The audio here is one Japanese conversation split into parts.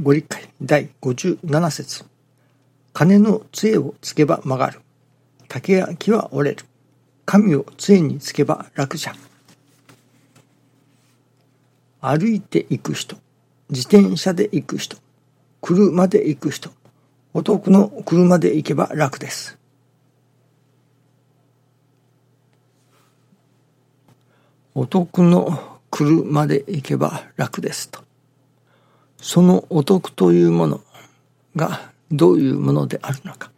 ご理解第57節金の杖をつけば曲がる。竹や木は折れる。神を杖につけば楽じゃ。歩いて行く人、自転車で行く人、車で行く人、お得の車で行けば楽です。お得の車で行けば楽ですと。そのお得というものがどういうものであるのか。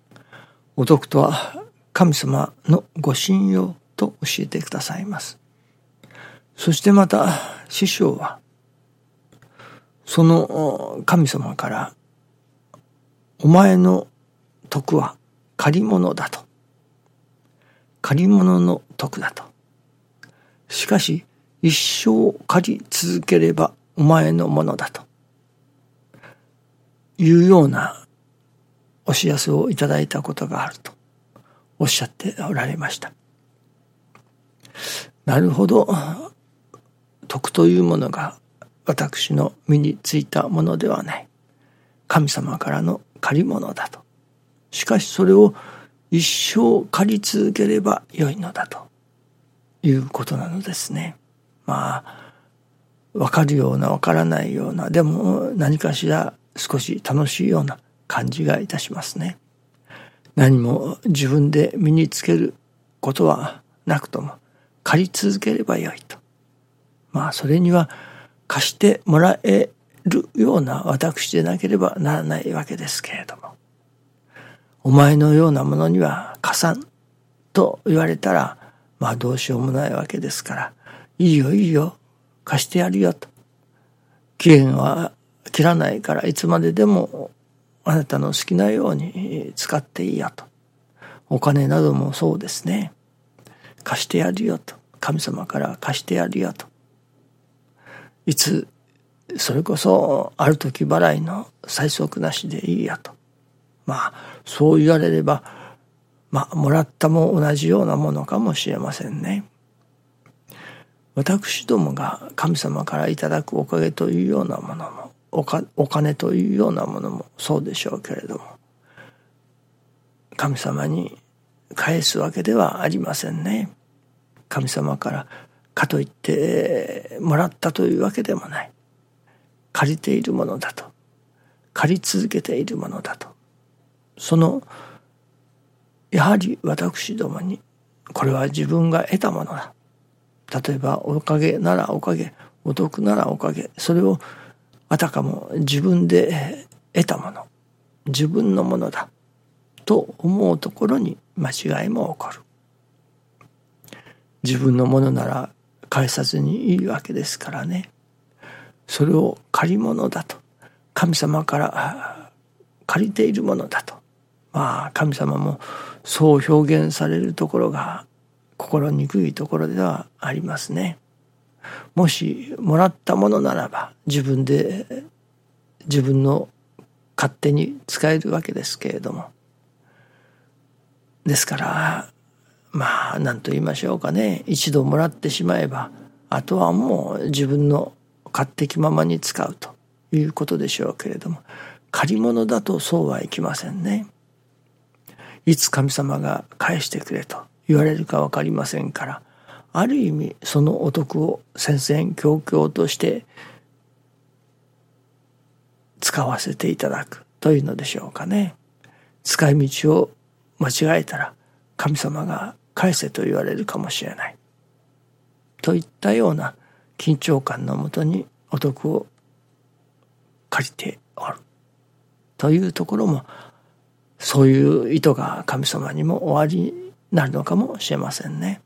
お得とは神様のご信用と教えてくださいます。そしてまた師匠はその神様からお前の徳は借り物だと。借り物の徳だと。しかし一生借り続ければお前のものだと。いうようなお知らせをいただいたことがあるとおっしゃっておられました。なるほど。徳というものが私の身についたものではない。神様からの借り物だと。しかしそれを一生借り続ければよいのだということなのですね。まあ、わかるようなわからないような、でも何かしら少し楽しいような感じがいたしますね。何も自分で身につけることはなくとも借り続ければよいと。まあそれには貸してもらえるような私でなければならないわけですけれども。お前のようなものには貸さんと言われたら、まあどうしようもないわけですから、いいよいいよ、貸してやるよと。期限は切らないからいつまででもあなたの好きなように使っていいやと。お金などもそうですね。貸してやるよと。神様から貸してやるよと。いつ、それこそある時払いの催促なしでいいやと。まあ、そう言われれば、まあ、もらったも同じようなものかもしれませんね。私どもが神様からいただくおかげというようなものもお金というようなものもそうでしょうけれども神様に返すわけではありませんね。神様からかといってもらったというわけでもない。借りているものだと。借り続けているものだと。そのやはり私どもにこれは自分が得たものだ。例えばおかげならおかげ、お得ならおかげ、それをあたかも自分で得たもの、自分のものだと思うところに間違いも起こる。自分のものなら返さずにいいわけですからね。それを借り物だと。神様から借りているものだと。まあ神様もそう表現されるところが心にくいところではありますね。もしもらったものならば自分で自分の勝手に使えるわけですけれども。ですからまあ何と言いましょうかね。一度もらってしまえばあとはもう自分の勝手気ままに使うということでしょうけれども。借り物だとそうはいきませんね。いつ神様が返してくれと言われるか分かりませんから。ある意味そのお得を戦々恐々として使わせていただくというのでしょうかね。使い道を間違えたら神様が返せと言われるかもしれない。といったような緊張感のもとにお得を借りておる。というところもそういう意図が神様にもおありになるのかもしれませんね。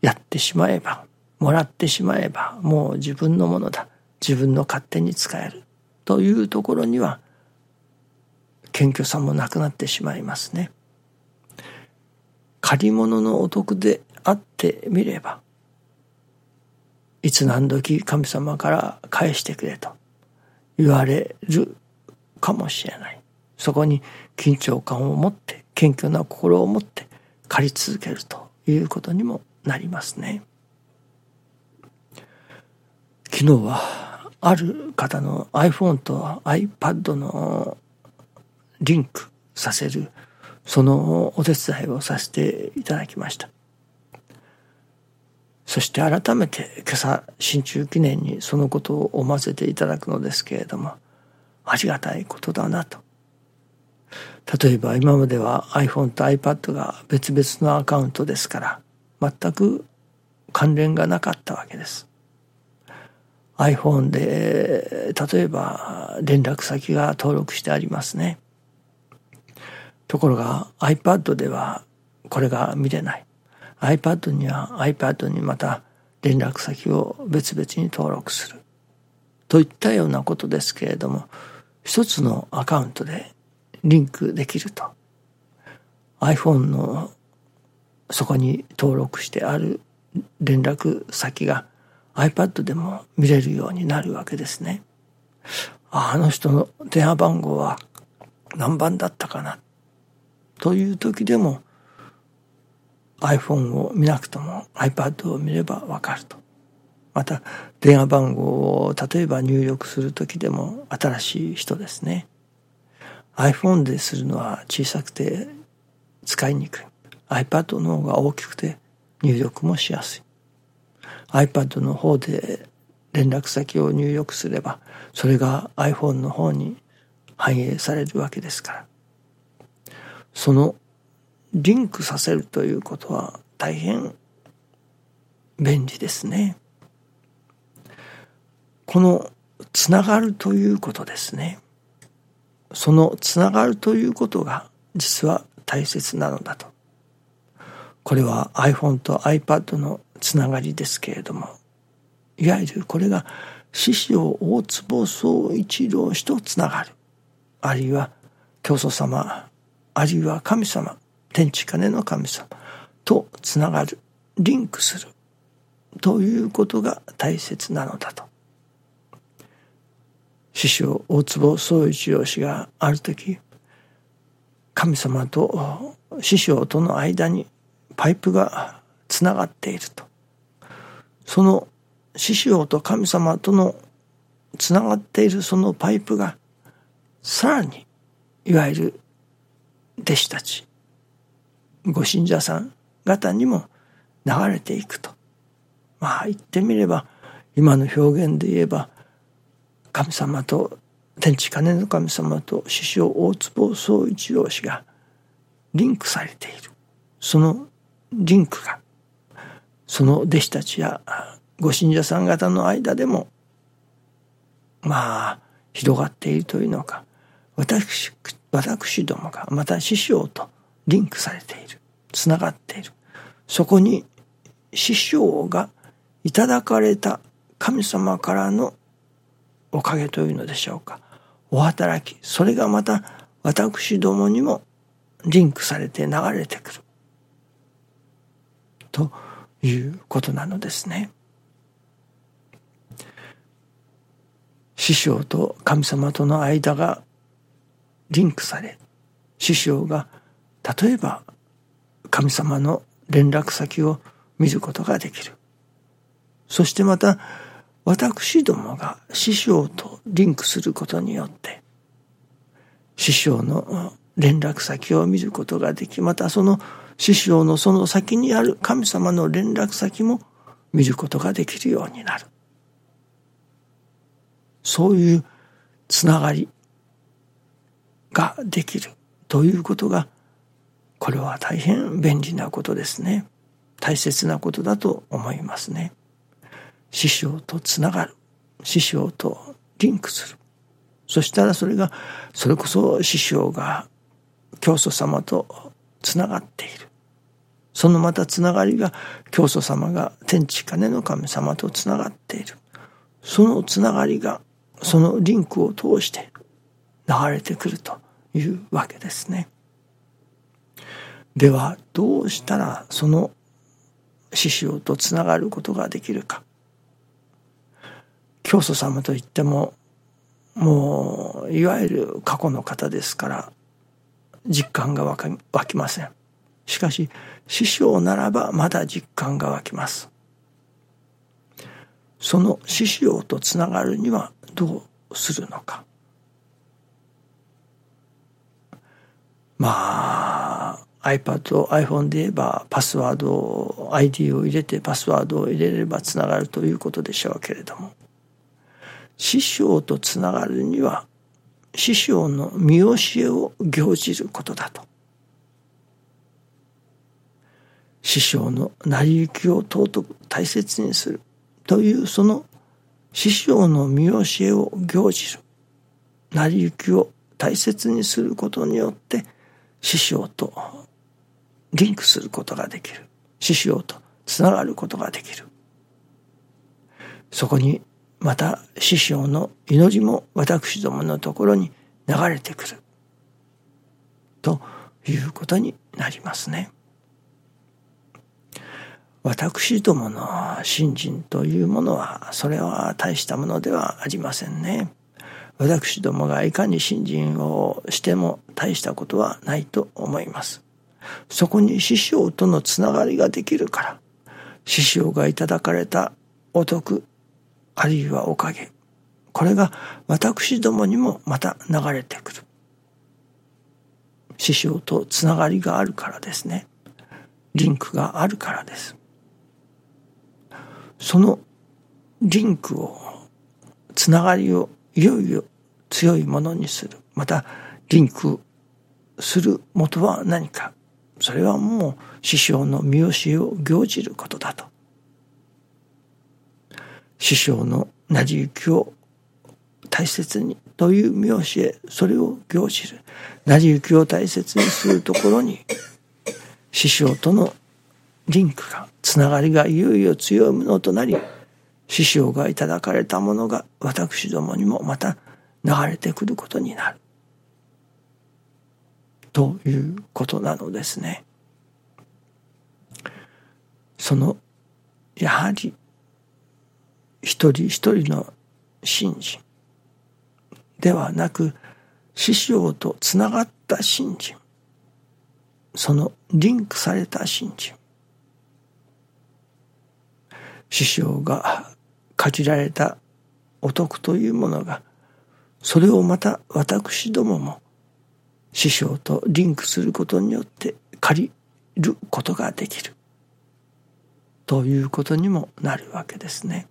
やってしまえばもらってしまえばもう自分のものだ自分の勝手に使えるというところには謙虚さもなくなってしまいますね。借り物のお得であってみればいつ何時神様から返してくれと言われるかもしれない。そこに緊張感を持って謙虚な心を持って借り続けるということにもなりますね。昨日はある方の iPhone と iPad のリンクさせるそのお手伝いをさせていただきましたそして改めて今朝新中記念にそのことを思わせていただくのですけれどもありがたいことだなと例えば今までは iPhone と iPad が別々のアカウントですから全く関連がなかったわけです。iPhone で例えば連絡先が登録してありますね。ところが iPad ではこれが見れない。iPad には iPad にまた連絡先を別々に登録する。といったようなことですけれども一つのアカウントでリンクできると。iPhone のそこに登録してある連絡先が iPad でも見れるようになるわけですね。あの人の電話番号は何番だったかな？という時でも iPhone を見なくとも iPad を見ればわかると。また電話番号を例えば入力する時でも新しい人ですね。iPhone でするのは小さくて使いにくい。iPad の方が大きくて入力もしやすい。iPad の方で連絡先を入力すればそれが iPhone の方に反映されるわけですからそのリンクさせるということは大変便利ですね。このつながるということですね。そのつながるということが実は大切なのだと。これは iPhone と iPad のつながりですけれどもいわゆるこれが師匠大坪宗一郎氏とつながる。あるいは教祖様あるいは神様天地金の神様とつながる。リンクする。ということが大切なのだと。師匠大坪宗一郎氏がある時神様と師匠との間にパイプがつながっていると。その師匠と神様とのつながっているそのパイプがさらにいわゆる弟子たちご信者さん方にも流れていくと。まあ言ってみれば今の表現で言えば神様と天地金の神様と師匠大坪宗一郎氏がリンクされている。そのリンクがその弟子たちやご信者さん方の間でもまあ広がっているというのか私私どもがまた師匠とリンクされているつながっている。そこに師匠がいただかれた神様からのおかげというのでしょうか。お働き。それがまた私どもにもリンクされて流れてくる。ということなのですね。師匠と神様との間がリンクされ師匠が例えば神様の連絡先を見ることができるそしてまた私どもが師匠とリンクすることによって師匠の連絡先を見ることができまたその師匠のその先にある神様の連絡先も見ることができるようになる。そういうつながりができるということがこれは大変便利なことですね。大切なことだと思いますね。師匠とつながる。師匠とリンクする。そしたらそれが、それこそ師匠が教祖様とつながっている。そのまたつながりが教祖様が天地金の神様とつながっている。そのつながりがそのリンクを通して流れてくるというわけですね。ではどうしたらその師匠とつながることができるか。教祖様といってももういわゆる過去の方ですから実感が湧きません。しかし師匠ならばまだ実感が湧きます。その師匠とつながるにはどうするのかまあ iPad、iPhone で言えばパスワードを、ID を入れてパスワードを入れればつながるということでしょうけれども、師匠とつながるには、師匠の見教えを行じることだと。師匠の成り行きを尊く大切にするというその師匠の見教えを行じる。成り行きを大切にすることによって師匠とリンクすることができる。師匠とつながることができる。そこにまた師匠の祈りも私どものところに流れてくる。ということになりますね。私どもの信心というものは、それは大したものではありませんね。私どもがいかに信心をしても大したことはないと思います。そこに師匠とのつながりができるから、師匠がいただかれたお得、あるいはおかげ、これが私どもにもまた流れてくる。師匠とつながりがあるからですね。リンクがあるからです。そのリンクを、つながりをいよいよ強いものにする。また、リンクする元は何か。それはもう師匠の見教えを行じることだと。師匠の成り行きを大切にという見教え、それを行じる。成り行きを大切にするところに、師匠とのリンクが、つながりがいよいよ強いものとなり、師匠がいただかれたものが私どもにもまた流れてくることになる。ということなのですね。そのやはり一人一人の信心ではなく師匠とつながった信心そのリンクされた信心師匠がかじられたお得というものがそれをまた私どもも師匠とリンクすることによって借りることができるということにもなるわけですね。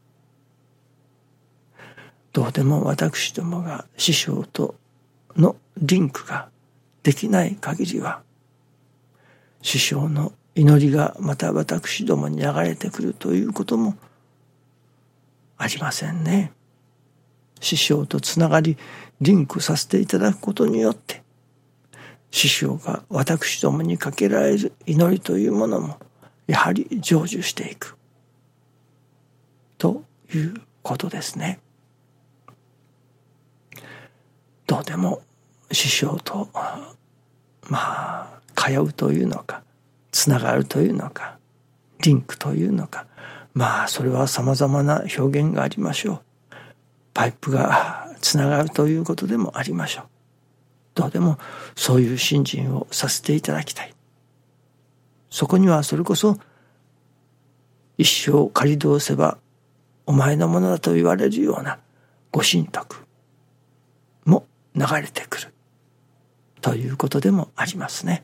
どうでも私どもが師匠とのリンクができない限りは師匠の祈りがまた私どもに流れてくるということもありませんね。師匠とつながりリンクさせていただくことによって師匠が私どもにかけられる祈りというものもやはり成就していくということですね。どうでも師匠とまあ通うというのかつながるというのかリンクというのかまあそれはさまざまな表現がありましょう。パイプがつながるということでもありましょう。どうでもそういう信心をさせていただきたい。そこにはそれこそ一生仮どうせばお前のものだと言われるようなご神徳も流れてくるということでもありますね。